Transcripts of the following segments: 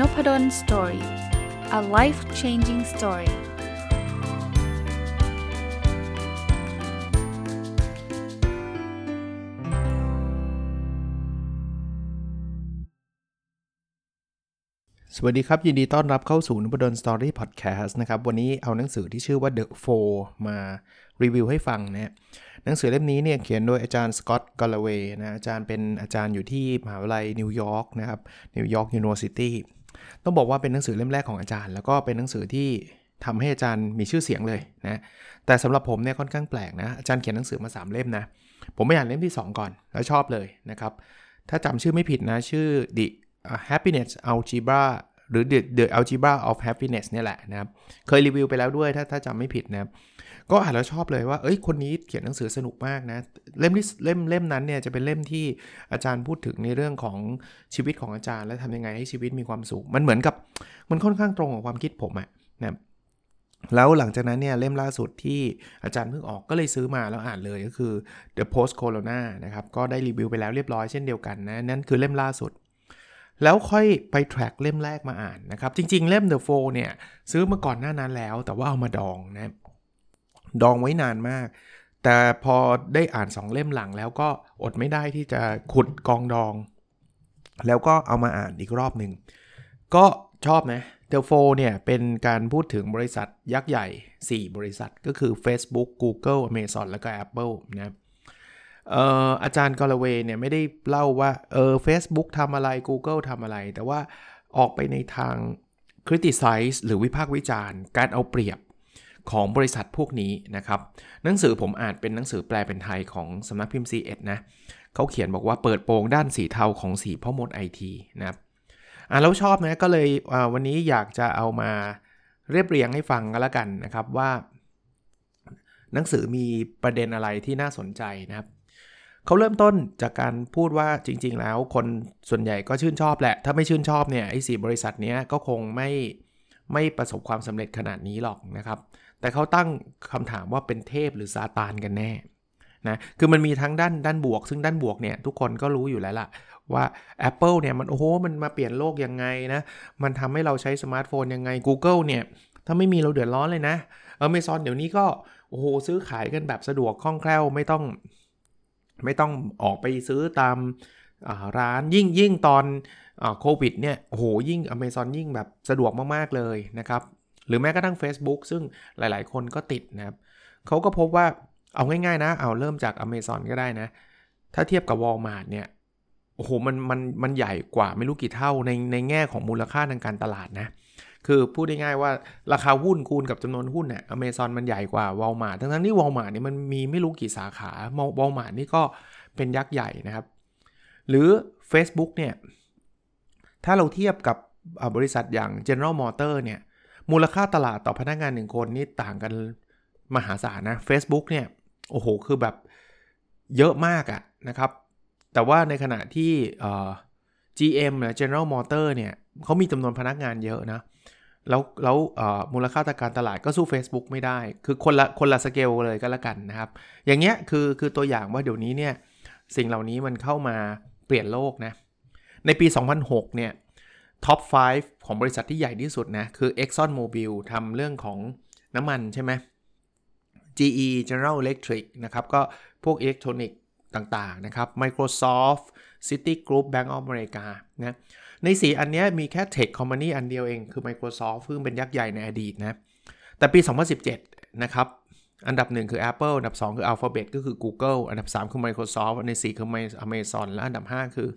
Nopadol Story a life changing story สวัสดีครับ ยินดีต้อนรับเข้าสู่นพดล Story Podcast นะครับ วันนี้เอาหนังสือที่ชื่อว่า The Four มารีวิวให้ฟังนะหนังสือเล่มนี้เนี่ยเขียนโดยอาจารย์สกอตต์กอลเวย์นะอาจารย์เป็นอาจารย์อยู่ที่มหาวิทยาลัยนิวยอร์กนะครับNew York University ต้องบอกว่าเป็นหนังสือเล่มแรกของอาจารย์ แล้วก็เป็นหนังสือที่ทำให้อาจารย์มีชื่อเสียงเลยนะแต่สำหรับผมเนี่ยค่อนข้างแปลกนะอาจารย์เขียนหนังสือมา 3 เล่มนะผมไปอ่านเล่มที่ 2 ก่อน แล้วชอบเลยนะครับถ้าจำชื่อไม่ผิดนะชื่อ The Happiness Algebra หรือ The, The Algebra of Happiness เนี่ยแหละนะครับเคยรีวิวไปแล้วด้วยถ้าถ้าจำไม่ผิดนะครับ ก็อ่านแล้วชอบเลยว่า เอ้ย คนนี้เขียนหนังสือสนุกมากนะ เล่มที่เล่มเล่มนั้นเนี่ยจะเป็นเล่มที่อาจารย์พูดถึงในเรื่องของชีวิตของอาจารย์ และทำยังไงให้ชีวิตมีความสุข มันเหมือนกับมันค่อนข้างตรงกับความคิดผมอะนะแล้วหลังจากนั้นเนี่ยเล่มล่าสุดที่อาจารย์เพิ่งออกก็เลยซื้อมาแล้วอ่านเลยก็คือ The Post Corona นะครับ ก็ได้รีวิวไปแล้วเรียบร้อยเช่นเดียวกันนะ นั่นคือเล่มล่าสุด แล้วค่อยไปแทร็กเล่มแรกมาอ่านนะครับ จริง ๆ เล่ม The Four เนี่ยซื้อมาก่อนหน้านั้นแล้ว แต่ว่าเอามาดองนะ ดองไว้นานมาก แต่พอได้อ่าน2เล่มหลังแล้วก็อดไม่ได้ที่จะขุดกองดอง แล้วก็เอามาอ่านอีกรอบหนึ่ง ก็ชอบนะเทลโฟเนี่ยเป็นการพูดถึงบริษัทยักษ์ใหญ่ 4 บริษัทก็คือ Facebook Google Amazon แล้วก็ Apple นะอาจารย์กอลเวเนี่ยไม่ได้เล่าว่าเออ Facebook ทำอะไร Google ทำอะไร แต่ว่าออกไปในทาง criticize หรือวิพากษ์วิจารณ์ การเอาเปรียบ ของบริษัทพวกนี้นะครับ หนังสือผมอ่านเป็นหนังสือแปลเป็นไทยของสำนักพิมพ์ C1 นะเขาเขียนบอกว่าเปิดโปงด้านสีเทาของสีพ่อมดไอทีนะครับอ่านแล้วชอบนะก็เลยวันนี้อยากจะเอามาเรียบเรียงให้ฟังกันละกันนะครับว่า หนังสือมีประเด็นอะไรที่น่าสนใจนะครับเขาเริ่มต้นจากการพูดว่าจริง ๆ แล้วคนส่วนใหญ่ก็ชื่นชอบแหละ ถ้าไม่ชื่นชอบเนี่ยไอ้สีบริษัทนี้ก็คงไม่ไม่ประสบความสำเร็จขนาดนี้หรอกนะครับ แต่เขาตั้งคำถามว่าเป็นเทพหรือซาตานกันแน่นะคือมันมีทั้งด้านด้านบวก ซึ่งด้านบวกเนี่ยทุกคนก็รู้อยู่แล้วล่ะว่า Apple เนี่ยมันโอ้โหมันมาเปลี่ยนโลกยังไงนะ มันทำให้เราใช้สมาร์ทโฟนยังไง Google เนี่ย ถ้าไม่มีเราเดือดร้อนเลยนะเออเมซอนเดี๋ยวนี้ก็โอ้โหซื้อขายกันแบบสะดวกคล่องแคล่วไม่ต้อง ไม่ต้องออกไปซื้อตามร้านยิ่งยิ่งตอนโควิดเนี่ยโอ้โหยิ่ง Amazon ยิ่งแบบสะดวกมาก ๆ เลยนะครับ หรือแม้กระทั่ง Facebook ซึ่งหลายๆ คนก็ติดนะครับเขาก็พบว่าเอาง่ายๆนะ เอาเริ่มจาก Amazon ก็ได้นะ ถ้าเทียบกับ Walmart เนี่ยโอ้โหมันมันมันใหญ่กว่าไม่รู้กี่เท่าในในแง่ของมูลค่าทางการตลาดนะ คือพูดง่ายๆว่าราคาหุ้นคูณกับจำนวนหุ้นเนี่ยอเมซอนมันใหญ่กว่าวอลมาร์ทั้งๆที่วอลมาร์เนี่ยมันมีไม่รู้กี่สาขาวอลมาร์นี่ก็เป็นยักษ์ใหญ่นะครับ หรือ Facebook เนี่ย ถ้าเราเทียบกับบริษัทอย่าง General Motor เนี่ย มูลค่าตลาดต่อพนักงานหนึ่งคนนี่ต่างกันมหาศาลนะ Facebook เนี่ย โอ้โห คือแบบเยอะมากอะนะครับ แต่ว่าในขณะที่ GM นะ General Motor เนี่ยเขามีจำนวนพนักงานเยอะนะ แล้วแล้วมูลค่าตการตลาดก็สู้ Facebook ไม่ได้ คือคนละคนละสเกลเลยก็แล้วกันนะครับ อย่างเงี้ยคือคือตัวอย่างว่าเดี๋ยวนี้เนี่ยสิ่งเหล่านี้มันเข้ามาเปลี่ยนโลกนะ ในปี 2006 เนี่ย top 5 ของบริษัทที่ใหญ่ที่สุดนะ คือ Exxon Mobil ทำเรื่องของน้ำมันใช่ไหม GE General Electric นะครับ ก็พวกอิเล็กทรอนิกส์ต่างๆนะครับ Microsoft Citigroup Bank of America นะในสี่อันนี้มีแค่ Tech Company อันเดียวเองคือ Microsoft ซึ่งเป็นยักษ์ใหญ่ในอดีตนะ แต่ปี 2017 นะครับ อันดับ 1 คือ Apple อันดับ 2 คือ Alphabet ก็คือ Google อันดับ 3 คือ Microsoft อันดับ4คือ Amazon และอันดับ 5 คือ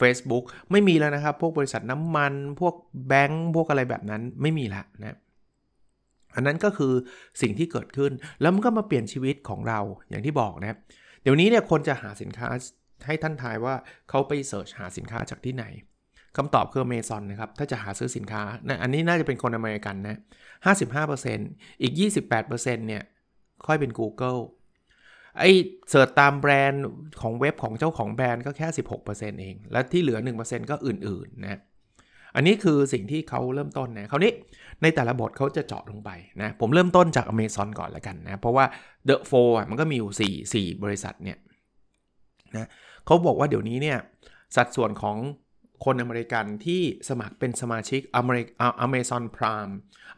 Facebook ไม่มีแล้วนะครับ พวกบริษัทน้ำมัน พวกแบงก์พวกอะไรแบบนั้นไม่มีละนะอันนั้นก็คือสิ่งที่เกิดขึ้น แล้วมันก็มาเปลี่ยนชีวิตของเราอย่างที่บอกนะเดี๋ยวนี้เนี่ยคนจะหาสินค้าให้ท่านทายว่าเขาไปเสิร์ชหาสินค้าจากที่ไหนคำตอบคือเมซอนนะครับ ถ้าจะหาซื้อสินค้านะอันนี้น่าจะเป็นคนอเมริกันนะ 55%อีก 28%เนี่ย ค่อยเป็น Google ไอ้เสิร์ชตามแบรนด์ของเว็บของเจ้าของแบรนด์ก็แค่ 16%เอง แล้วที่เหลือ 1%ก็อื่น ๆ นะ อันนี้คือสิ่งที่เขาเริ่มต้นนะคราวนี้ในแต่ละบทเขาจะเจาะลงไปนะ ผมเริ่มต้นจาก Amazon ก่อนล้วกันนะ เพราะว่า The f o r มันก็มีอยู่ 4 4 บริษัทเนี่ยนะเขาบอกว่าเดี๋ยวนี้เนี่ยสัดส่วนของ คนอเมริกันที่สมัครเป็นสมาชิกอเมริก Amazon Prime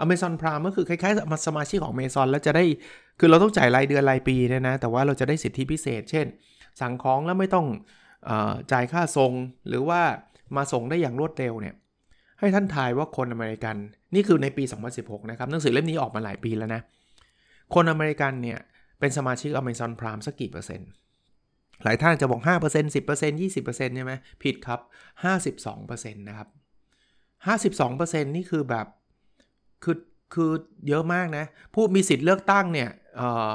Amazon Prime ก็คือคล้ายๆสมาชิกของอเมซอนแล้วจะได้คือเราต้องจ่ายรายเดือนรายปีเนี่ยนะ แต่ว่าเราจะได้สิทธิพิเศษ เช่น สั่งของแล้วไม่ต้องจ่ายค่าส่งหรือว่ามาส่งได้อย่างรวดเร็วเนี่ยให้ท่านทายว่าคนอเมริกัน นี่คือในปี 2016 นะครับหนังสือเล่มนี้ออกมาหลายปีแล้วนะ คนอเมริกันเนี่ยเป็นสมาชิก Amazon Prime สักกี่เปอร์เซ็นต์ หลายท่านจะบอก 5% 10% 20%ใช่ไหมผิดครับ 52%นะครับ 52%นี่คือแบบ คือ คือเยอะมากนะ ผู้มีสิทธิ์เลือกตั้งเนี่ยเอ่อ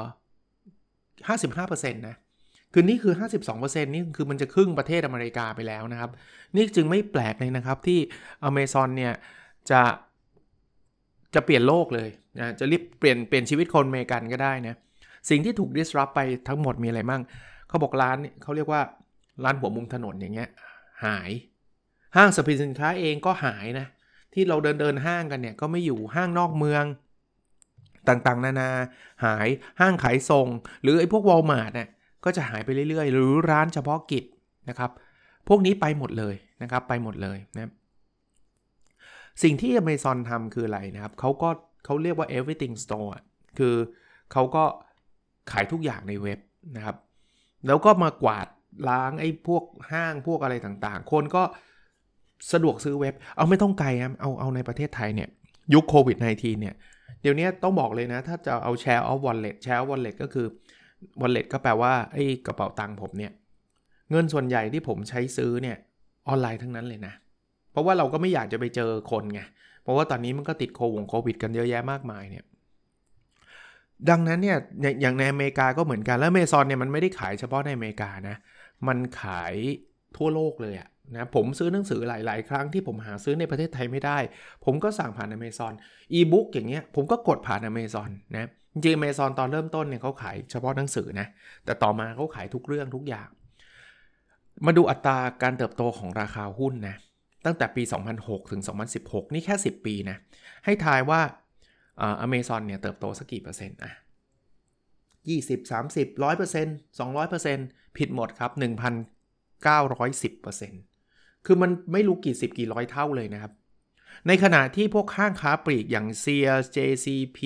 55%นะคือนี่คือ 52%นี่คือมันจะครึ่งประเทศอเมริกาไปแล้วนะครับ นี่จึงไม่แปลกเลยนะครับที่อเมซอนเนี่ย จะจะเปลี่ยนโลกเลยนะจะรีบเปลี่ยนเปลี่ยนชีวิตคนอเมริกันก็ได้นะ สิ่งที่ถูก disrupt ไปทั้งหมดมีอะไรบ้าง เขาบอกร้านเขาเรียกว่าร้านหัวมุมถนนอย่างเงี้ยหาย ห้างสรรพสินค้าเองก็หายนะ ที่เราเดินเดินห้างกันเนี่ยก็ไม่อยู่ห้างนอกเมืองต่างๆ นานาหายห้างขายส่ง หรือไอ้พวกวอลมาร์ทเนี่ยก็จะหายไปเรื่อยๆ หรือร้านเฉพาะกิจนะครับ พวกนี้ไปหมดเลยนะครับไปหมดเลยนะสิ่งที่ Amazon ทำคืออะไรนะครับเขาก็เขาเรียกว่า everything store คือเขาก็ขายทุกอย่างในเว็บนะครับ แล้วก็มากวาดล้างไอ้พวกห้างพวกอะไรต่างๆ คนก็สะดวกซื้อเว็บ เอาไม่ต้องไกลครับเอาเอาในประเทศไทยเนี่ย ยุคโควิด -19 เนี่ย เดี๋ยวนี้ต้องบอกเลยนะ ถ้าจะเอาแชร์เอา wallet share wallet ก็คือ wallet ก็แปลว่าไอ้กระเป๋าตังค์ผมเนี่ย เงินส่วนใหญ่ที่ผมใช้ซื้อเนี่ยออนไลน์ทั้งนั้นเลยนะ เพราะว่าเราก็ไม่อยากจะไปเจอคนไง เพราะว่าตอนนี้มันก็ติดโควงโควิด กันเยอะแยะมากมายเนี่ย ดังนั้นเนี่ยอย่างในอเมริกาก็เหมือนกัน แล้วเมซอนเนี่ยมันไม่ได้ขายเฉพาะในอเมริกานะ มันขายทั่วโลกเลยอะนะผมซื้อหนังสือหลาย ๆ ครั้งที่ผมหาซื้อในประเทศไทยไม่ได้ ผมก็สั่งผ่านอเมซอนอีบุ๊กอย่างเงี้ยผมก็กดผ่านอเมซอนนะจริงๆเมซอนตอนเริ่มต้นเนี่ยเขาขายเฉพาะหนังสือนะแต่ต่อมาเขาขายทุกเรื่องทุกอย่าง มาดูอัตราการเติบโตของราคาหุ้นนะตั้งแต่ปี 2006 ถึง 2016 นี่แค่ 10 ปีนะให้ทายว่า อเมซอนเนี่ยเติบโตสักกี่เปอร์เซ็นต์อะ20 30 100% 200%ผิดหมดครับ 1,910%คือมันไม่รู้กี่สิบกี่ร้อยเท่าเลยนะครับ ในขณะที่พวกห้างค้าปลีกอย่าง Sears JCP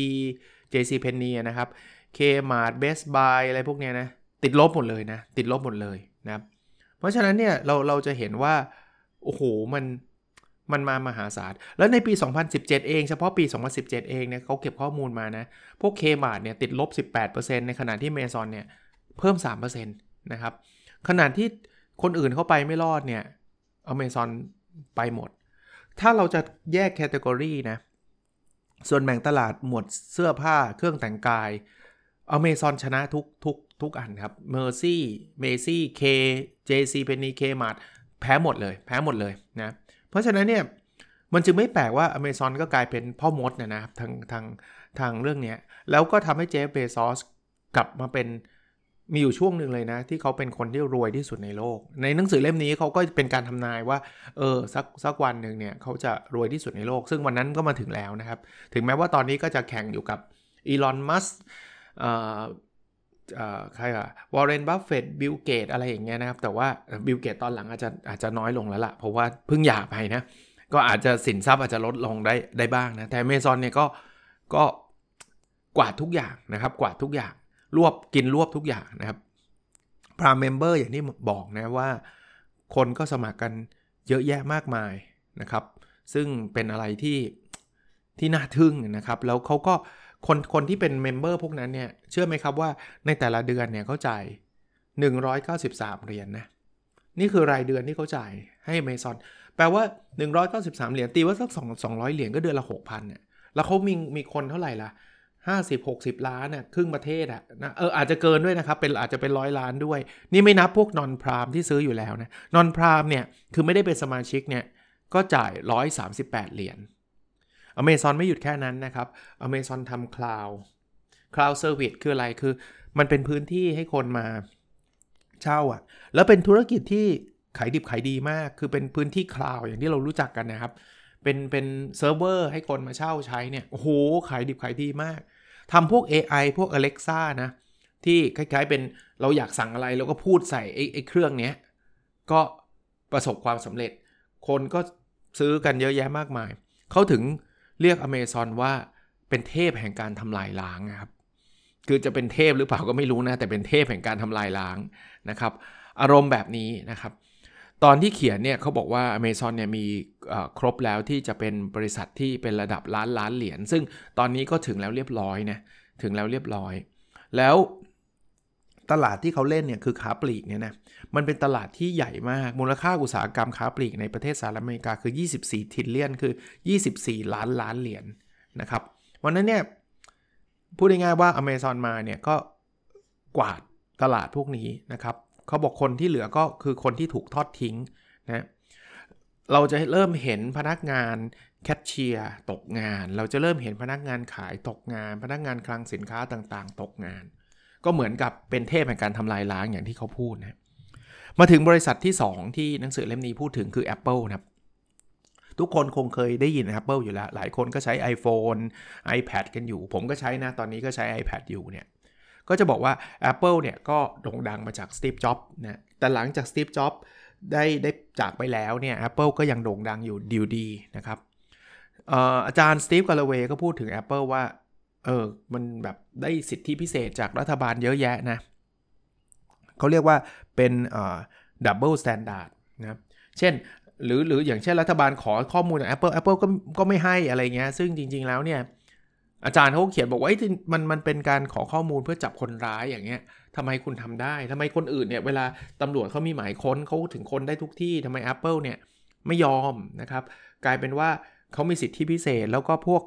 JC Penney นะครับ Kmart Best Buy อะไรพวกเนี้ยนะติดลบหมดเลยนะ ติดลบหมดเลยนะครับ เพราะฉะนั้นเนี่ยเราเราจะเห็นว่า โอ้โหมัน มันมามหาศาล แล้วในปี 2017 เองเฉพาะปี 2017 เองเนี่ยเขาเก็บข้อมูลมานะ พวก Kmart เนี่ยติดลบ 18%ในขณะที่เมซอนเนี่ยเพิ่ม 3%นะครับขณะที่คนอื่นเข้าไปไม่รอดเนี่ยอเมซอนไปหมด ถ้าเราจะแยกแคตตากรีนะ ส่วนแบ่งตลาดหมวดเสื้อผ้าเครื่องแต่งกายอเมซอนชนะทุกทุกทุกอันครับ Macy's Macy's เค JCPenney Kmart แพ้หมดเลย แพ้หมดเลยนะ เพราะฉะนั้นเนี่ยมันจึงไม่แปลกว่าอเมซอนก็กลายเป็นพ่อมดเนะนะครับทางทางทางเรื่องนี้แล้วก็ทำให้เจฟเบซอสกลับมาเป็นมีอยู่ช่วงหนึ่งเลยนะ ที่เขาเป็นคนที่รวยที่สุดในโลก ในหนังสือเล่มนี้เขาก็เป็นการทำนายว่าเออสักสักวันหนึ่งเนี่ยเขาจะรวยที่สุดในโลก ซึ่งวันนั้นก็มาถึงแล้วนะครับ ถึงแม้ว่าตอนนี้ก็จะแข่งอยู่กับอีลอนมัสก์ ใครอะวอร์เรนบัฟเฟตบิลเกตส์อะไรอย่างเงี้ยนะครับ แต่ว่าบิลเกตส์ตอนหลังอาจจะอาจจะน้อยลงแล้วล่ะ เพราะว่าเพิ่งหย่าไปนะ ก็อาจจะสินทรัพย์อาจจะลดลงได้ได้บ้างนะ แต่อเมซอนเนี่ยก็ก็กวาดทุกอย่างนะครับ กวาดทุกอย่าง รวบกินรวบทุกอย่างนะครับ Prime member อย่างที่บอกนะว่าคนก็สมัครกันเยอะแยะมากมายนะครับ ซึ่งเป็นอะไรที่ที่น่าทึ่งนะครับ แล้วเขาก็ คนคนที่เป็นเมมเบอร์พวกนั้นเนี่ยเชื่อไหมครับว่าในแต่ละเดือนเนี่ยเขาจ่าย193 เหรียญนนะนี่คือรายเดือนที่เขาจ่ายให้ Amazon แปลว่า 193 เหรียญตีว่าสัก200 เหรียญก็เดือนละ 6,000เนี่ยแล้วเขามีมีคนเท่าไหร่ล่ะ50 60 ล้านน่ะครึ่งประเทศอะนะเอออาจจะเกินด้วยนะครับเป็นอาจจะเป็นร้อยล้านด้วย นี่ไม่นับพวก non Prime ที่ซื้ออยู่แล้วนะ non Prime เนี่ยคือไม่ได้เป็นสมาชิกเนี่ยก็จ่าย 138 เหรียญ อเมซอนไม่หยุดแค่นั้นนะครับอเมซอนทำ cloud cloud service คืออะไรคือ มันเป็นพื้นที่ให้คนมาเช่าอะ แล้วเป็นธุรกิจที่ขายดิบขายดีมาก คือเป็นพื้นที่ cloud อย่างที่เรารู้จักกันนะครับ เป็นเป็นเซิร์ฟเวอร์ให้คนมาเช่าใช้เนี่ย โอ้โห ขายดิบขายดีมาก ทำพวก AI พวก Alexa นะ ที่คล้ายๆเป็นเราอยากสั่งอะไรเราก็พูดใส่ไอ้ไอเครื่องเนี้ย ก็ประสบความสำเร็จ คนก็ซื้อกันเยอะแยะมากมาย เขาถึง เรียกอเมซอนว่าเป็นเทพแห่งการทำลายล้างครับ คือจะเป็นเทพหรือเปล่าก็ไม่รู้นะ แต่เป็นเทพแห่งการทำลายล้างนะครับ อารมณ์แบบนี้นะครับ ตอนที่เขียนเนี่ยเขาบอกว่า Amazon เนี่ยมีครบแล้วที่จะเป็นบริษัทที่เป็นระดับล้านล้านเหรียญซึ่งตอนนี้ก็ถึงแล้วเรียบร้อยนะถึงแล้วเรียบร้อย แล้ว ตลาดที่เขาเล่นเนี่ยคือค้าปลีกเนี่ยนะมันเป็นตลาดที่ใหญ่มากมูลค่าอุตสาหกรรมค้าปลีกในประเทศสหรัฐอเมริกาคือ 24ทิลเลียนคือ 24 ล้านล้านเหรียญนนะครับวันนั้นเนี่ยพูดง่ายๆว่า Amazon มาเนี่ยก็กวาดตลาดพวกนี้นะครับเขาบอกคนที่เหลือก็คือคนที่ถูกทอดทิ้งนะเราจะเริ่มเห็นพนักงานแคชเชียร์ตกงาน เราจะเริ่มเห็นพนักงานขายตกงาน พนักงานคลังสินค้าต่างๆ ตกงาน ก็เหมือนกับเป็นเทพแห่งการทำลายล้างอย่างที่เขาพูดนะมาถึงบริษัทที่ 2 ที่หนังสือเล่มนี้พูดถึงคือ Apple นะครับทุกคนคงเคยได้ยิน Apple อยู่แล้ว หลายคนก็ใช้ iPhone iPad กันอยู่ ผมก็ใช้นะ ตอนนี้ก็ใช้ iPad อยู่เนี่ย ก็จะบอกว่า Apple เนี่ยก็โด่งดังมาจาก Steve Jobs นะ แต่หลังจาก Steve Jobs ได้ได้จากไปแล้วเนี่ย Apple ก็ยังโด่งดังอยู่ดีดีนะครับอาจารย์สตีฟกาลเวก็พูดถึง Apple ว่า เออมันแบบได้สิทธิพิเศษจากรัฐบาลเยอะแยะนะเขาเรียกว่าเป็น double standard นะเช่นหรือหรืออย่างเช่นรัฐบาลขอข้อมูลจาก Apple Apple ก็ก็ไม่ให้อะไรเงี้ยซึ่งจริง ๆแล้วเนี่ยอาจารย์เขาเขียนบอกว่ามันมันเป็นการขอข้อมูลเพื่อจับคนร้ายอย่างเงี้ยทำไมคุณทำได้ทำไมคนอื่นเนี่ยเวลาตำรวจเขามีหมายค้นเขาถึงค้นได้ทุกที่ทำไม Apple เนี่ยไม่ยอมนะครับ กลายเป็นว่าเขามีสิทธิพิเศษแล้วก็พวก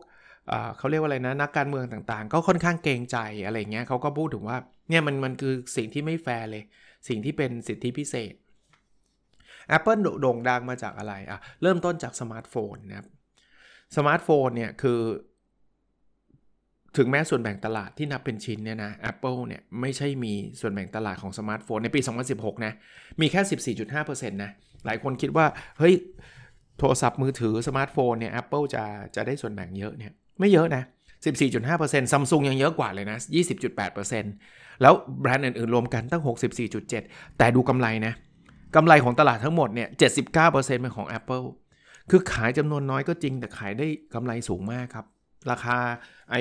เขาเรียกว่าอะไรนะนักการเมืองต่างๆ ก็ค่อนข้างเกรงใจอะไรเงี้ยเขาก็พูดถึงว่าเนี่ยมันมันคือสิ่งที่ไม่แฟร์เลย สิ่งที่เป็นสิทธิพิเศษ Apple โด่งดังมาจากอะไรอะเริ่มต้นจากสมาร์ทโฟนนะครับสมาร์ทโฟนเนี่ยคือ ถึงแม้ส่วนแบ่งตลาดที่นับเป็นชิ้นเนี่ยนะ Apple เนี่ยไม่ใช่มีส่วนแบ่งตลาดของสมาร์ทโฟนในปี 2016 นะ มีแค่ 14.5%นะ หลายคนคิดว่า เฮ้ย โทรศัพท์มือถือสมาร์ทโฟนเนี่ย Apple จะจะได้ส่วนแบ่งเยอะเนี่ย ไม่เยอะนะ 14.5%ซัมซุงยังเยอะกว่าเลยนะ 20.8%แล้วแบรนด์อื่นๆ รวมกันตั้ง 64.7 แต่ดูกำไรนะกำไรของตลาดทั้งหมดเนี่ย 79%เป็นของ Apple คือขายจำนวนน้อยก็จริงแต่ขายได้กำไรสูงมากครับ ราคา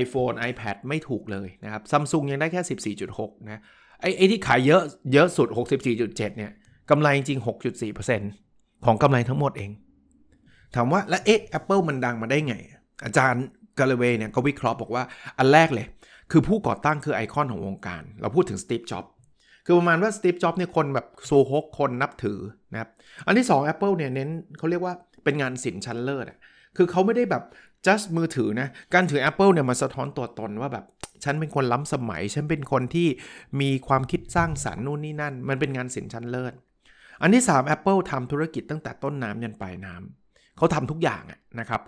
iPhone iPad ไม่ถูกเลยนะครับซัมซุงยังได้แค่ 14.6 นะไอ้ไอที่ขายเยอะเยอะสุด 64.7 เนี่ยกำไรจริง 6.4%ของกำไรทั้งหมดเอง ถามว่าแล้วเอ๊ะ Apple มันดังมาได้ไง อาจารย์ Galloway เนี่ยก็วิเคราะห์บอกว่าอันแรกเลย คือผู้ก่อตั้งคือไอคอนของวงการ เราพูดถึงสตีฟจ็อบคือประมาณว่าสตีฟจ็อบเนี่ยคนแบบโซฮกคนนับถือนะครับอันที่ 2 Apple เนี่ยเน้นเขาเรียกว่าเป็นงานศิลป์ชั้นเลิศอะคือเขาไม่ได้แบบ just มือถือนะ การถือ Apple เนี่ยมาสะท้อนตัวตนว่าแบบ ฉันเป็นคนล้ำสมัย ฉันเป็นคนที่มีความคิดสร้างสรรค์นู่นนี่นั่น มันเป็นงานศิลป์ชั้นเลิศ อันที่ 3 Apple ทำธุรกิจตั้งแต่ต้นน้ำยันปลายน้ำ เขาทำทุกอย่างนะครับ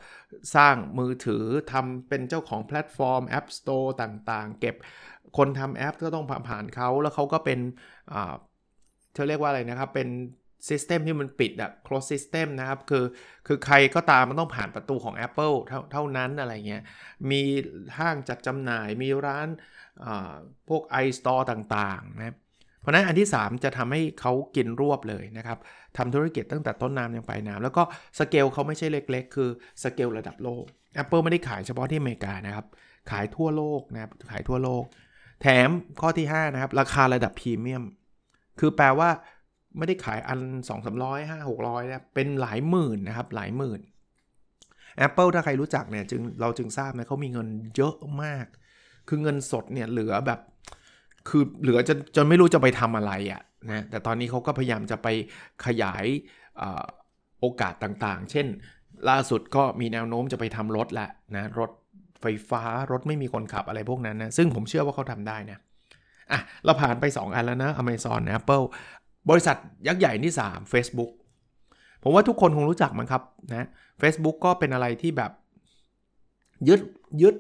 สร้างมือถือทำเป็นเจ้าของแพลตฟอร์ม App Store ต่างๆ เก็บคนทำแอปก็ต้องผ่านเขาแล้วเขาก็เป็นเธอเรียกว่าอะไรนะครับ เป็น system ที่มันปิดอะ close system นะครับ คือคือใครก็ตามมันต้องผ่านประตูของ Apple เท่าเท่านั้นอะไรเงี้ย มีห้างจัดจำหน่ายมีร้านพวก iStore ต่างๆนะครับ เพราะนั้นอันที่ 3 จะทำให้เขากินรวบเลยนะครับทำธุรกิจตั้งแต่ต้นน้ำยันปลายน้ำแล้วก็สเกลเขาไม่ใช่เล็ก ๆ คือสเกลระดับโลก Apple ไม่ได้ขายเฉพาะที่อเมริกานะครับ ขายทั่วโลกนะครับขายทั่วโลก แถมข้อที่ 5 นะครับ ราคาระดับพรีเมียม คือแปลว่าไม่ได้ขายอัน 2 3 0 0 5 600นะเป็นหลายหมื่นนะครับ หลายหมื่น Apple ถ้าใครรู้จักเนี่ยจึงเราจึงทราบนะเขามีเงินเยอะมาก คือเงินสดเนี่ยเหลือแบบ คือเหลือจะจนไม่รู้จะไปทำอะไรอะ่ะนะแต่ตอนนี้เขาก็พยายามจะไปขยายโอกาสต่างๆ เช่น ล่าสุดก็มีแนวโน้มจะไปทำรถแหละนะรถไฟฟ้ารถไม่มีคนขับอะไรพวกนั้นนะ ซึ่งผมเชื่อว่าเขาทำได้นะอะเราผ่านไป 2 อันแล้วนะ Amazon Apple บริษัทยักษ์ใหญ่ที่ 3 Facebook ผมว่าทุกคนคงรู้จักมั้งครับนะ Facebook ก็เป็นอะไรที่แบบยึดยึด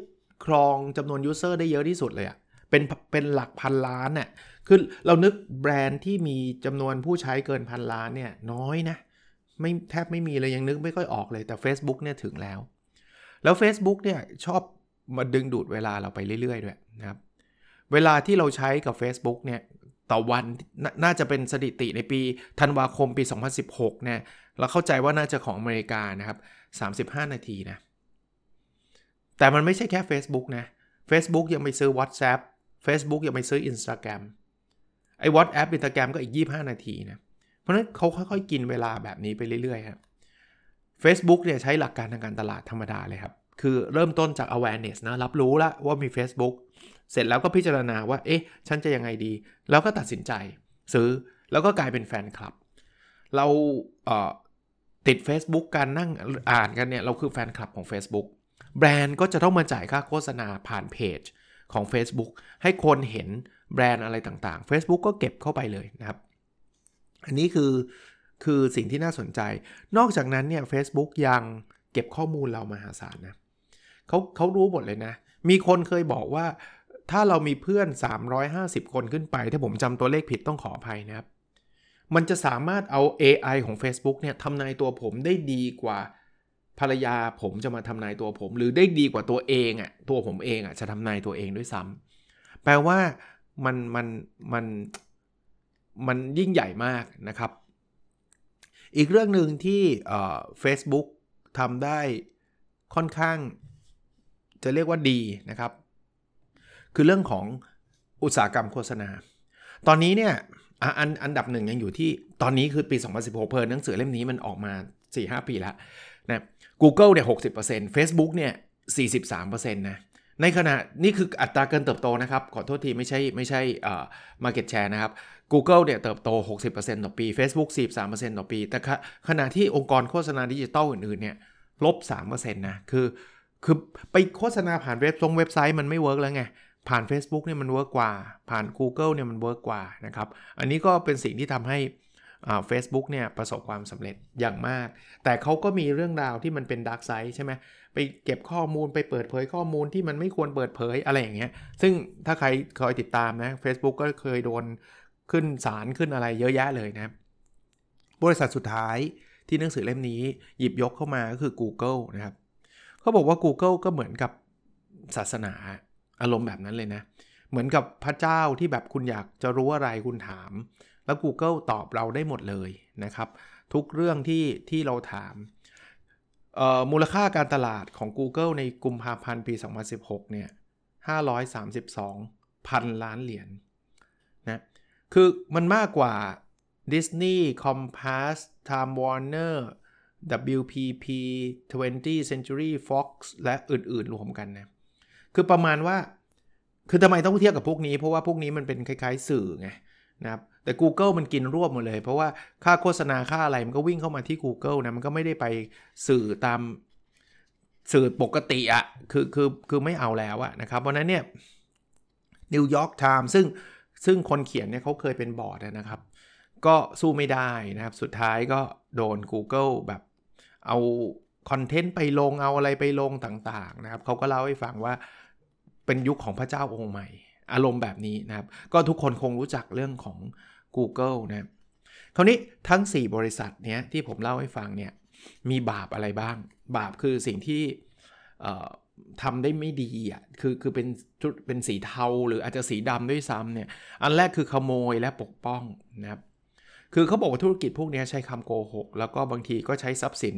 ครองจำนวนยูเซอร์ได้เยอะที่สุดเลยอะ เป็นเป็นหลักพันล้านเนี่ยคือเรานึกแบรนด์ที่มีจำนวนผู้ใช้เกินพันล้านเนี่ยน้อยนะไม่แทบไม่มีเลยยังนึกไม่ค่อยออกเลยแต่ Facebook เนี่ยถึงแล้ว แล้ว Facebook เนี่ยชอบมาดึงดูดเวลาเราไปเรื่อยๆด้วยนะครับเวลาที่เราใช้กับ Facebook เนี่ยต่อวันนน่าจะเป็นสถิติในปีธันวาคมปี 2016เนี่ยเราเข้าใจว่าน่าจะของอเมริกานะครับ 35 นาทีนะแต่มันไม่ใช่แค่ Facebook นะ Facebook ยังไปซื้อ WhatsApp Facebook ยังไปซื้อ Instagram ไอ้ WhatsApp Instagram ก็อีก 25 นาทีนะ เพราะนั้นเขาค่อยๆ กินเวลาแบบนี้ไปเรื่อยๆครับ Facebook เนี่ยใช้หลักการทางการตลาดธรรมดาเลยครับ คือเริ่มต้นจาก awareness นะ รับรู้แล้วว่ามี Facebook เสร็จแล้วก็พิจารณาว่า เอ๊ะ ฉันจะยังไงดี แล้วก็ตัดสินใจซื้อ แล้วก็กลายเป็นแฟนคลับ เราเติด Facebook การนั่งอ่านกันเนี่ย เราคือแฟนคลับของ Facebook แบรนด์ก็จะต้องมาจ่ายค่าโฆษณาผ่านเพจ ของ Facebook ให้คนเห็นแบรนด์อะไรต่างๆ Facebook ก็เก็บเข้าไปเลยนะครับ อันนี้คือคือสิ่งที่น่าสนใจ นอกจากนั้นเนี่ย Facebook ยังเก็บข้อมูลเรามหาศาลนะเขาเขารู้หมดเลยนะ มีคนเคยบอกว่าถ้าเรามีเพื่อน 350 คนขึ้นไป ถ้าผมจำตัวเลขผิดต้องขออภัยนะครับ มันจะสามารถเอา AI ของ Facebook เนี่ยทำนายตัวผมได้ดีกว่า ภรรยาผมจะมาทำนายตัวผม หรือได้ดีกว่าตัวเองอะ่ะตัวผมเองอะ่ะจะทำนายตัวเองด้วยซ้ำแปลว่ามันมันมันมันยิ่งใหญ่มากนะครับ อีกเรื่องหนึ่งที่เฟซบุ๊กทำได้ค่อนข้างจะเรียกว่าดีนะครับ คือเรื่องของอุตสาหกรรมโฆษณา ตอนนี้เนี่ยอันอันดับหนึ่งยังอยู่ที่ตอนนี้คือปี 2016 เพราะหนังสือเล่มนี้มันออกมา 4-5 ปีแล้วนะ Google เนี่ย60% Facebook เนี่ย43%นะในขณะนี่คืออัตราการเติบโตนะครับ ขอโทษทีไม่ใช่ไม่ใช่เอ่อ market share นะครับ Google เนี่ยเติบโต 60%ต่อปี Facebook 43%ต่อปี แต่ขณะที่องค์กรโฆษณาดิจิตอลอื่นๆเนี่ยลบ3%นะคือคือไปโฆษณาผ่านเว็บตรงเว็บไซต์มันไม่ work แล้วไง ผ่าน Facebook เนี่ยมัน work กว่า ผ่าน Google เนี่ยมัน work กว่านะครับ อันนี้ก็เป็นสิ่งที่ทำให้ เฟซบุ๊กเนี่ยประสบความสำเร็จอย่างมาก แต่เขาก็มีเรื่องราวที่มันเป็น dark side ใช่ไหมไปเก็บข้อมูลไปเปิดเผยข้อมูลที่มันไม่ควรเปิดเผยอะไรอย่างเงี้ย ซึ่งถ้าใครคอยติดตามนะ Facebook ก็เคยโดนขึ้นศาลขึ้นอะไรเยอะแยะเลยนะ บริษัทสุดท้ายที่หนังสือเล่มนี้หยิบยกเข้ามาก็คือ Google นะครับเขาบอกว่า Google ก็เหมือนกับศาสนาอารมณ์แบบนั้นเลยนะ เหมือนกับพระเจ้าที่แบบคุณอยากจะรู้อะไรคุณถาม แล้ว Google ตอบเราได้หมดเลยนะครับ ทุกเรื่องที่ที่เราถาม มูลค่าการตลาดของ Google ในกุมภาพันธ์ปี 2016 เนี่ย 532 พันล้านเหรียญนนะคือมันมากกว่า Disney, Compass, Time Warner, WPP, 20th Century Fox และอื่น ๆ รวมกันนะ คือประมาณว่า คือทำไมต้องเทียบกับพวกนี้ เพราะว่าพวกนี้มันเป็นคล้าย ๆ สื่อไงนะครับ แต่ Google มันกินรวบหมดเลย เพราะว่าค่าโฆษณาค่าอะไรมันก็วิ่งเข้ามาที่ Google นะมันก็ไม่ได้ไปสื่อตามสื่อปกติอะคือคือคือไม่เอาแล้วอะนะครับ เพราะนั้นเนี่ย New York Times ซึ่งซึ่งคนเขียนเนี่ยเขาเคยเป็นบอร์ดนะครับ ก็สู้ไม่ได้นะครับ สุดท้ายก็โดน Google แบบเอาคอนเทนต์ไปลงเอาอะไรไปลงต่างๆนะครับเขาก็เล่าให้ฟังว่าเป็นยุคของพระเจ้าองค์ใหม่ อารมณ์แบบนี้นะครับ ก็ทุกคนคงรู้จักเรื่องของ Google นะคราวนี้ทั้ง 4 บริษัทเนี้ยที่ผมเล่าให้ฟังเนี่ยมีบาปอะไรบ้าง บาปคือสิ่งที่ทำได้ไม่ดีอะคือคือเป็นจุดเป็นสีเทาหรืออาจจะสีดำด้วยซ้ำเนี่ยอันแรกคือขโมยและปกป้องนะครับคือเขาบอกว่าธุรกิจพวกนี้ใช้คำโกหก แล้วก็บางทีก็ใช้ทรัพย์สิน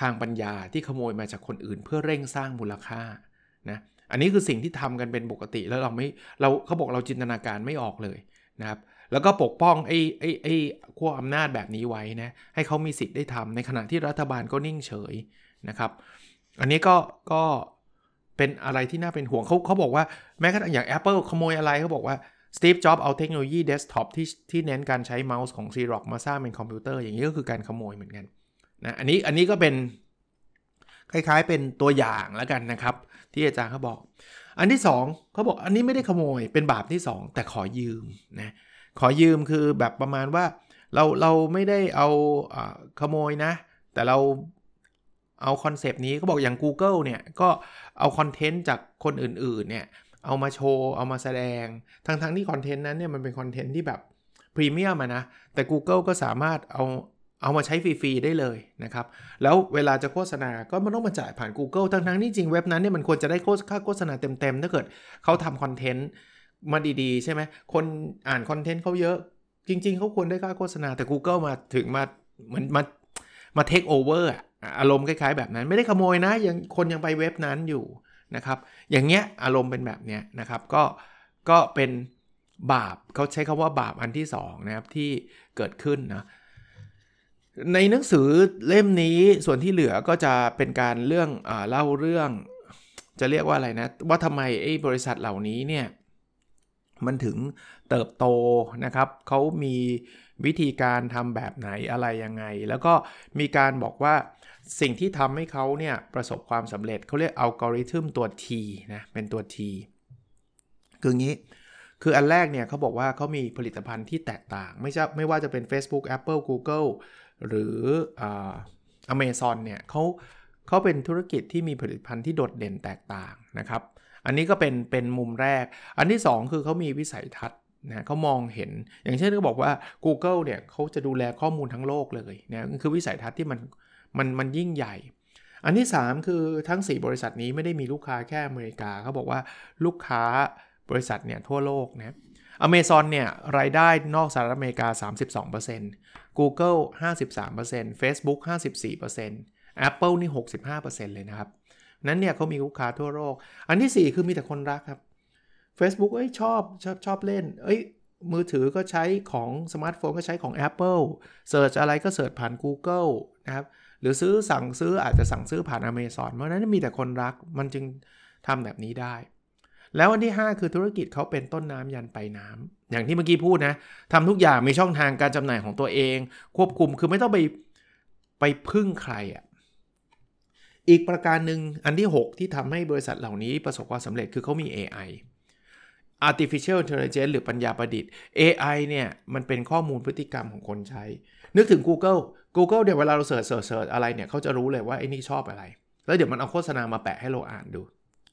ทางปัญญาที่ขโมยมาจากคนอื่น เพื่อเร่งสร้างมูลค่านะอันนี้คือสิ่งที่ทำกันเป็นปกติแล้วเราไม่เราเขาบอกเราจินตนาการไม่ออกเลยนะครับ แล้วก็ปกป้องไอ้ไอ้ไอ้ขั้วอำนาจแบบนี้ไว้นะให้เขามีสิทธิ์ได้ทำในขณะที่รัฐบาลก็นิ่งเฉยนะครับ อันนี้ก็ก็เป็นอะไรที่น่าเป็นห่วงเขาเขาบอกว่าแม้กระทั่งอย่าง Apple ขโมยอะไรเขาบอกว่าสตีฟจ็อบเอาเทคโนโลยีเดสก์ท็อปที่ที่เน้นการใช้เมาส์ของ Xerox มาสร้างเป็นคอมพิวเตอร์อย่างนี้ก็คือการขโมยเหมือนกันนะอันนี้อันนี้ก็เป็นคล้ายๆ เป็นตัวอย่างแล้วกันนะครับ ที่อาจารย์เขาบอก อันที่ 2เขาบอกอันนี้ไม่ได้ขโมยเป็นบาปที่ 2 แต่ขอยืมนะ ขอยืมคือแบบประมาณว่าเราเราไม่ได้เอาขโมยนะ แต่เราเอาคอนเซปต์นี้เขาบอกอย่าง Google เนี่ย ก็เอาคอนเทนต์จากคนอื่นๆเนี่ย เอามาโชว์ เอามาแสดง ทั้งๆ ที่คอนเทนต์นั้นเนี่ย มันเป็นคอนเทนต์ที่แบบพรีเมียมนะ แต่ Google ก็สามารถเอาเอามาใช้ฟรี ๆ ได้เลยนะครับ แล้วเวลาจะโฆษณาก็มันต้องมาจ่ายผ่าน Google ทั้งๆที่จริงเว็บนั้นเนี่ยมันควรจะได้ค่าโฆษณาเต็ม ๆ ถ้าเกิดเขาทำคอนเทนต์ มาดีๆ ใช่ไหมคนอ่านคอนเทนต์เขาเยอะ จริง ๆเขาควรได้ค่าโฆษณาแต่ Google มาถึงมาเหมือนมามาเทคโอเวอร์อารมณ์คล้ายๆแบบนั้น ไม่ได้ขโมยนะยังคนยังไปเว็บนั้นอยู่นะครับอย่างเงี้ยอารมณ์เป็นแบบเนี้ยนะครับก็ก็เป็นบาปเขาใช้คาว่าบาปอันที่2นะครับที่เกิดขึ้นนะในหนังสือเล่มนี้ส่วนที่เหลือก็จะเป็นการเรื่องอเล่าเรื่อง จะเรียกว่าอะไรนะ ว่าทำไมไอ้บริษัทเหล่านี้เนี่ย มันถึงเติบโตนะครับเขามีวิธีการทำแบบไหนอะไรยังไง แล้วก็มีการบอกว่าสิ่งที่ทำให้เขาเนี่ยประสบความสำเร็จเขาเรียกอัลกอริทึมตัว T นะเป็นตัว T คืองี้ คืออันแรกเนี่ยเขาบอกว่าเขามีผลิตภัณฑ์ที่แตกต่าง ไม่ใช่ไม่ว่าจะเป็น Facebook Apple Google หรืออเมซอนเนี่ยเขาเขาเป็นธุรกิจที่มีผลิตภัณฑ์ที่โดดเด่นแตกต่างนะครับ อันนี้ก็เป็นเป็นมุมแรก อันที่ 2 คือเขามีวิสัยทัศน์นะเขามองเห็น อย่างเช่นเขาบอกว่า Google เนี่ยเขาจะดูแลข้อมูลทั้งโลกเลยนะคือวิสัยทัศน์ที่มันมันมันยิ่งใหญ่ อันที่ 3 คือทั้ง 4 บริษัทนี้ไม่ได้มีลูกค้าแค่อเมริกาเขาบอกว่าลูกค้าบริษัทเนี่ยทั่วโลกนะอเมซอนเนี่ยรายได้นอกสหรัฐอเมริกา 32% Google 53% Facebook 54% Apple นี่ 65%เลยนะครับ นั้นเนี่ยเขามีลูกค้าทั่วโลก อันที่ 4 คือมีแต่คนรักครับ Facebook เอ้ยชอบชอบชอบเล่น เอ้ยมือถือก็ใช้ของสมาร์ทโฟนก็ใช้ของ Apple เสิร์ชอะไรก็เสิร์ชผ่าน Google นะครับ หรือซื้อสั่งซื้ออาจจะสั่งซื้อผ่าน Amazon เพราะนั้นมีแต่คนรักมันจึงทำแบบนี้ได้ แล้วอันที่ 5 คือธุรกิจเขาเป็นต้นน้ำยันไปน้ำอย่างที่เมื่อกี้พูดนะทำทุกอย่างมีช่องทางการจำหน่ายของตัวเอง ควบคุมคือไม่ต้องไปไปพึ่งใครอะ่ะ อีกประการหนึ่งอันที่ 6 ที่ทำให้บริษัทเหล่านี้ประสบความสำเร็จคือเขามี AI artificial intelligence หรือปัญญาประดิษฐ์ AI เนี่ย มันเป็นข้อมูลพฤติกรรมของคนใช้ นึกถึง Google Google เดี๋ยวเวลาเราเสิร์ชเสิร์ชอะไรเนี่ย เขาจะรู้เลยว่าไอ้นี่ชอบอะไร แล้วเดี๋ยวมันเอาโฆษณามาแปะให้เราอ่านดู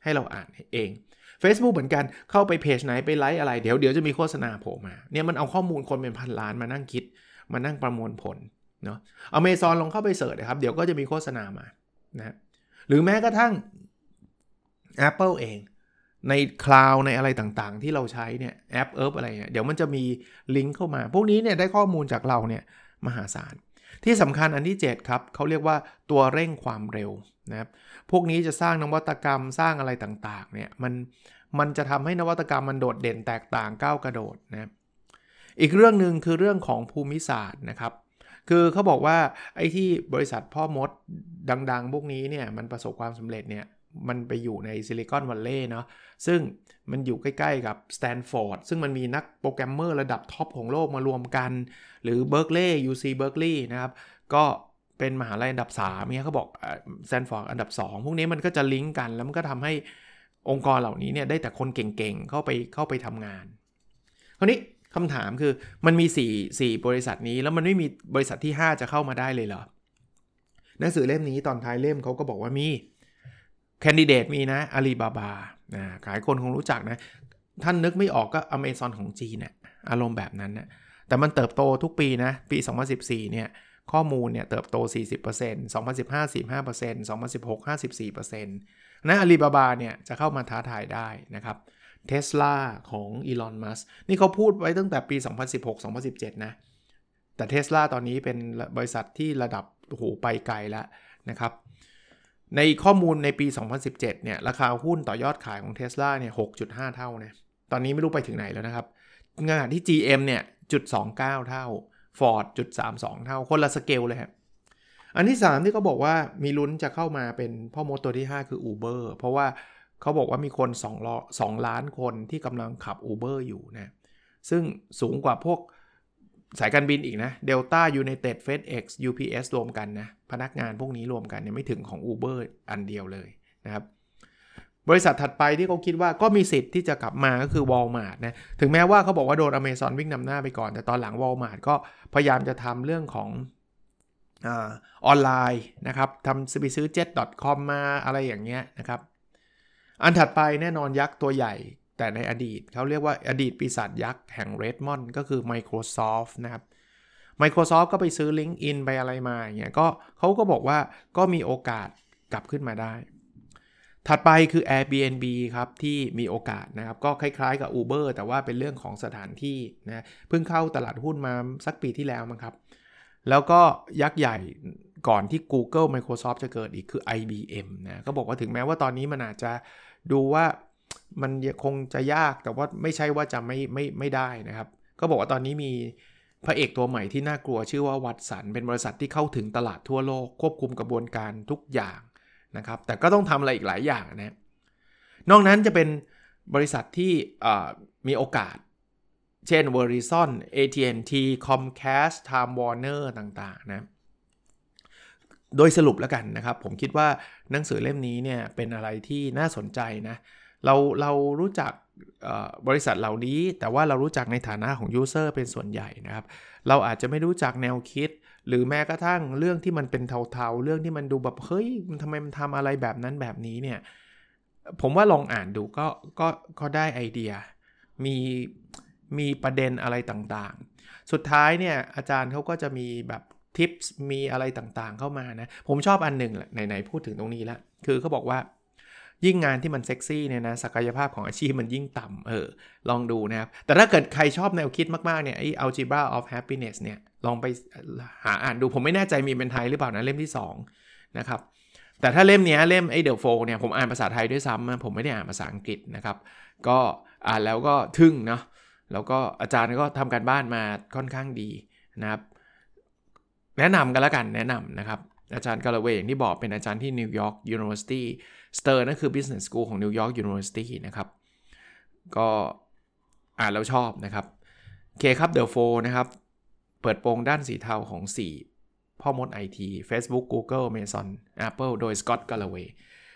ให้เราอ่านเอง Facebook เหมือนกันเข้าไปเพจไหนไปไลค์อะไร เดี๋ยวเดี๋ยวจะมีโฆษณาโผล่มาเนี่ยมันเอาข้อมูลคนเป็นพันล้านมานั่งคิด มานั่งประมวลผลเนาะอเมซอนลองเข้าไปเสิร์ชนะครับเดี๋ยวก็จะมีโฆษณามานะ หรือแม้กระทั่ง Apple เองในคลาวในอะไรต่างๆ ที่เราใช้เนี่ยแอปเอิร์อะไรเนี่ยเดี๋ยวมันจะมีลิงก์เข้ามา พวกนี้เนี่ยได้ข้อมูลจากเราเนี่ยมหาศาล ที่สำคัญอันที่ 7 ครับเขาเรียกว่าตัวเร่งความเร็วนะครับพวกนี้จะสร้างนวัตกรรมสร้างอะไรต่างๆเนี่ยมันมันจะทำให้นวัตกรรมมันโดดเด่นแตกต่างก้าวกระโดดนะอีกเรื่องหนึ่งคือเรื่องของภูมิศาสตร์นะครับ คือเขาบอกว่าไอ้ที่บริษัทพ่อมดดังๆ พวกนี้เนี่ยมันประสบความสำเร็จเนี่ยมันไปอยู่ในซิลิคอนวัลเลย์เนาะซึ่งมันอยู่ใกล้ๆกับสแตนฟอร์ดซึ่งมันมีนักโปรแกรมเมอร์ระดับท็อปของโลกมารวมกัน หรือเบิร์กลีย์ UC Berkeley นะครับ ก็เป็นมหาลัยอันดับ3เนี่ยเขาบอกสแตนฟอร์ดอันดับ 2 พวกนี้มันก็จะลิงก์กัน แล้วมันก็ทำให้องค์กรเหล่านี้เนี่ยได้แต่คนเก่งๆ เข้าไปเข้าไปทำงาน คราวนี้ คำถามคือมันมี4 4บริษัทนี้ แล้วมันไม่มีบริษัทที่ 5 จะเข้ามาได้เลยเหรอหนังสือเล่มนี้ตอนท้ายเล่มเขาก็บอกว่ามีแคนดิเดตมีนะอาลีบาบาขายคนคงรู้จักนะ ท่านนึกไม่ออกก็อเมซอนของจีนนี่ยอารมณ์แบบนั้นนะแต่มันเติบโตทุกปีนะ ปี 2014 เนี่ย ข้อมูลเนี่ยเติบโต 40% 2015 45% 2016 54%นะอาลีบาบาเนี่ยจะเข้ามาท้าทายได้นะครับ เทสลาของอีลอนมัสนี่เขาพูดไว้ตั้งแต่ปี 2016-2017 นะ แต่เทสลาตอนนี้เป็นบริษัทที่ระดับโหไปไกลแล้วนะครับ ในข้อมูลในปี 2017 เนี่ย ราคาหุ้นต่อยอดขายของเทสลาเนี่ย 6.5 เท่านะ ตอนนี้ไม่รู้ไปถึงไหนแล้วนะครับ งานที่ GM เนี่ยจุด29 เท่า Ford จุด32 เท่า คนละสเกลเลยครับอันที่ 3 ที่เขาบอกว่ามีลุ้นจะเข้ามาเป็นพ่อมดตัวที่ 5 คือ Uber เพราะว่า เขาบอกว่ามีคน2ล้อ2ล้านคนที่กำลังขับ Uber อยู่นะซึ่งสูงกว่าพวกสายการบินอีกนะ Delta United FedEx UPS รวมกันนะ พนักงานพวกนี้รวมกันเนี่ยไม่ถึงของ Uber อันเดียวเลยนะครับ บริษัทถัดไปที่เขาคิดว่าก็มีสิทธิ์ที่จะกลับมาก็คือ Walmart นะ ถึงแม้ว่าเขาบอกว่าโดน Amazon วิ่งนำหน้าไปก่อน แต่ตอนหลัง Walmart ก็พยายามจะทำเรื่องของออนไลน์นะครับทำไปซื้อ jet.com มาอะไรอย่างเงี้ยนะครับ อันถัดไปแน่นอนยักษ์ตัวใหญ่ แต่ในอดีตเขาเรียกว่าอดีตปีศาจยักษ์แห่ง Redmond ก็คือ Microsoft นะครับ Microsoft ก็ไปซื้อ LinkedIn ไปอะไรมาอย่างเงี้ยก็เขาก็บอกว่าก็มีโอกาสกลับขึ้นมาได้ ถัดไปคือ Airbnb ครับ ที่มีโอกาสนะครับ ก็คล้ายๆกับ Uber แต่ว่าเป็นเรื่องของสถานที่นะเพิ่งเข้าตลาดหุ้นมาสักปีที่แล้วมั้งครับ แล้วก็ยักษ์ใหญ่ก่อนที่ Google Microsoft จะเกิดอีกคือ IBM นะก็บอกว่าถึงแม้ว่าตอนนี้มันอาจจะ ดูว่ามันคงจะยากแต่ว่าไม่ใช่ว่าจะไม่ไม่ไม่ได้นะครับ ก็บอกว่าตอนนี้มีพระเอกตัวใหม่ที่น่ากลัวชื่อว่าวัตสันเป็นบริษัทที่เข้าถึงตลาดทั่วโลก ควบคุมกระบวนการทุกอย่างนะครับ แต่ก็ต้องทำอะไรอีกหลายอย่างนะนอกนั้นจะเป็นบริษัทที่มีโอกาส เช่น Verizon AT&T Comcast Time Warner ต่างๆนะ โดยสรุปแล้วกันนะครับ ผมคิดว่าหนังสือเล่มนี้เนี่ยเป็นอะไรที่น่าสนใจนะเราเรารู้จักบริษัทเหล่านี้ แต่ว่าเรารู้จักในฐานะของยูเซอร์เป็นส่วนใหญ่นะครับ เราอาจจะไม่รู้จักแนวคิด หรือแม้กระทั่งเรื่องที่มันเป็นเทาๆ เรื่องที่มันดูแบบเฮ้ยมันทำไมมันทำอะไรแบบนั้นแบบนี้เนี่ยผมว่าลองอ่านดูก็ก็ก็ได้ไอเดีย มีมีประเด็นอะไรต่างๆ สุดท้ายเนี่ยอาจารย์เขาก็จะมีแบบ ทิปส์มีอะไรต่างๆ เข้ามานะ ผมชอบอันหนึ่งไหนๆพูดถึงตรงนี้ล้วคือเขาบอกว่า ยิ่งงานที่มันเซ็กซี่เนี่ยนะศักยภาพของอาชีพมันยิ่งต่ำเออ ลองดูนะครับ แต่ถ้าเกิดใครชอบแนวคิดมากๆเนี่ยไอ้ algebra of happiness เนี่ยลองไปหาอ่านดูผมไม่แน่ใจมีเป็นไทยหรือเปล่านะเล่มที่ 2 นะครับแต่ถ้าเล่มนี้เล่มไอ้ The Four เนี่ยผมอ่านภาษาไทยด้วยซ้ำผมไม่ได้อ่านภาษาอังกฤษนะครับ ก็อ่านแล้วก็ทึ่งเนาะแล้วก็อาจารย์ก็ทำการบ้านมาค่อนข้างดีนะครับ แนะนำกันแล้วกันแนะนำนะครับ อาจารย์ Galloway อย่างที่บอกเป็นอาจารย์ที่ New York University Stern นั่นคือ Business School ของ New York University นะครับ ก็อ่านแล้วชอบนะครับเคครับเดอะโฟนะครับเปิดโปงด้านสีเทาของ 4 พ่อมดไอที Facebook Google Amazon Apple โดยสกอตต์กาลเว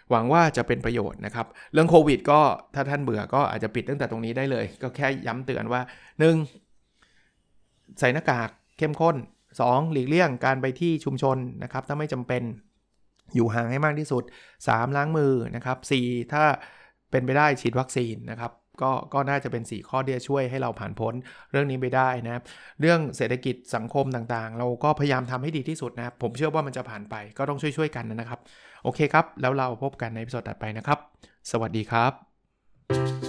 หวังว่าจะเป็นประโยชน์นะครับ เรื่องโควิดก็ถ้าท่านเบื่อก็อาจจะปิดตั้งแต่ตรงนี้ได้เลย ก็แค่ย้ำเตือนว่า 1. ใส่หน้ากากเข้มข้น 2. หลีกเลี่ยงการไปที่ชุมชนนะครับถ้าไม่จำเป็นอยู่ห่างให้มากที่สุด 3 ล้างมือนะครับ 4 ถ้าเป็นไปได้ฉีดวัคซีนนะครับก็ก็น่าจะเป็น 4 ข้อที่จะช่วยให้เราผ่านพ้นเรื่องนี้ไปได้นะครับเรื่องเศรษฐกิจสังคมต่างๆ เราก็พยายามทำให้ดีที่สุดนะครับ ผมเชื่อว่ามันจะผ่านไปก็ต้องช่วยๆกันนะครับ โอเคครับ แล้วเราพบกันในพิสดถัดไปนะครับ สวัสดีครับ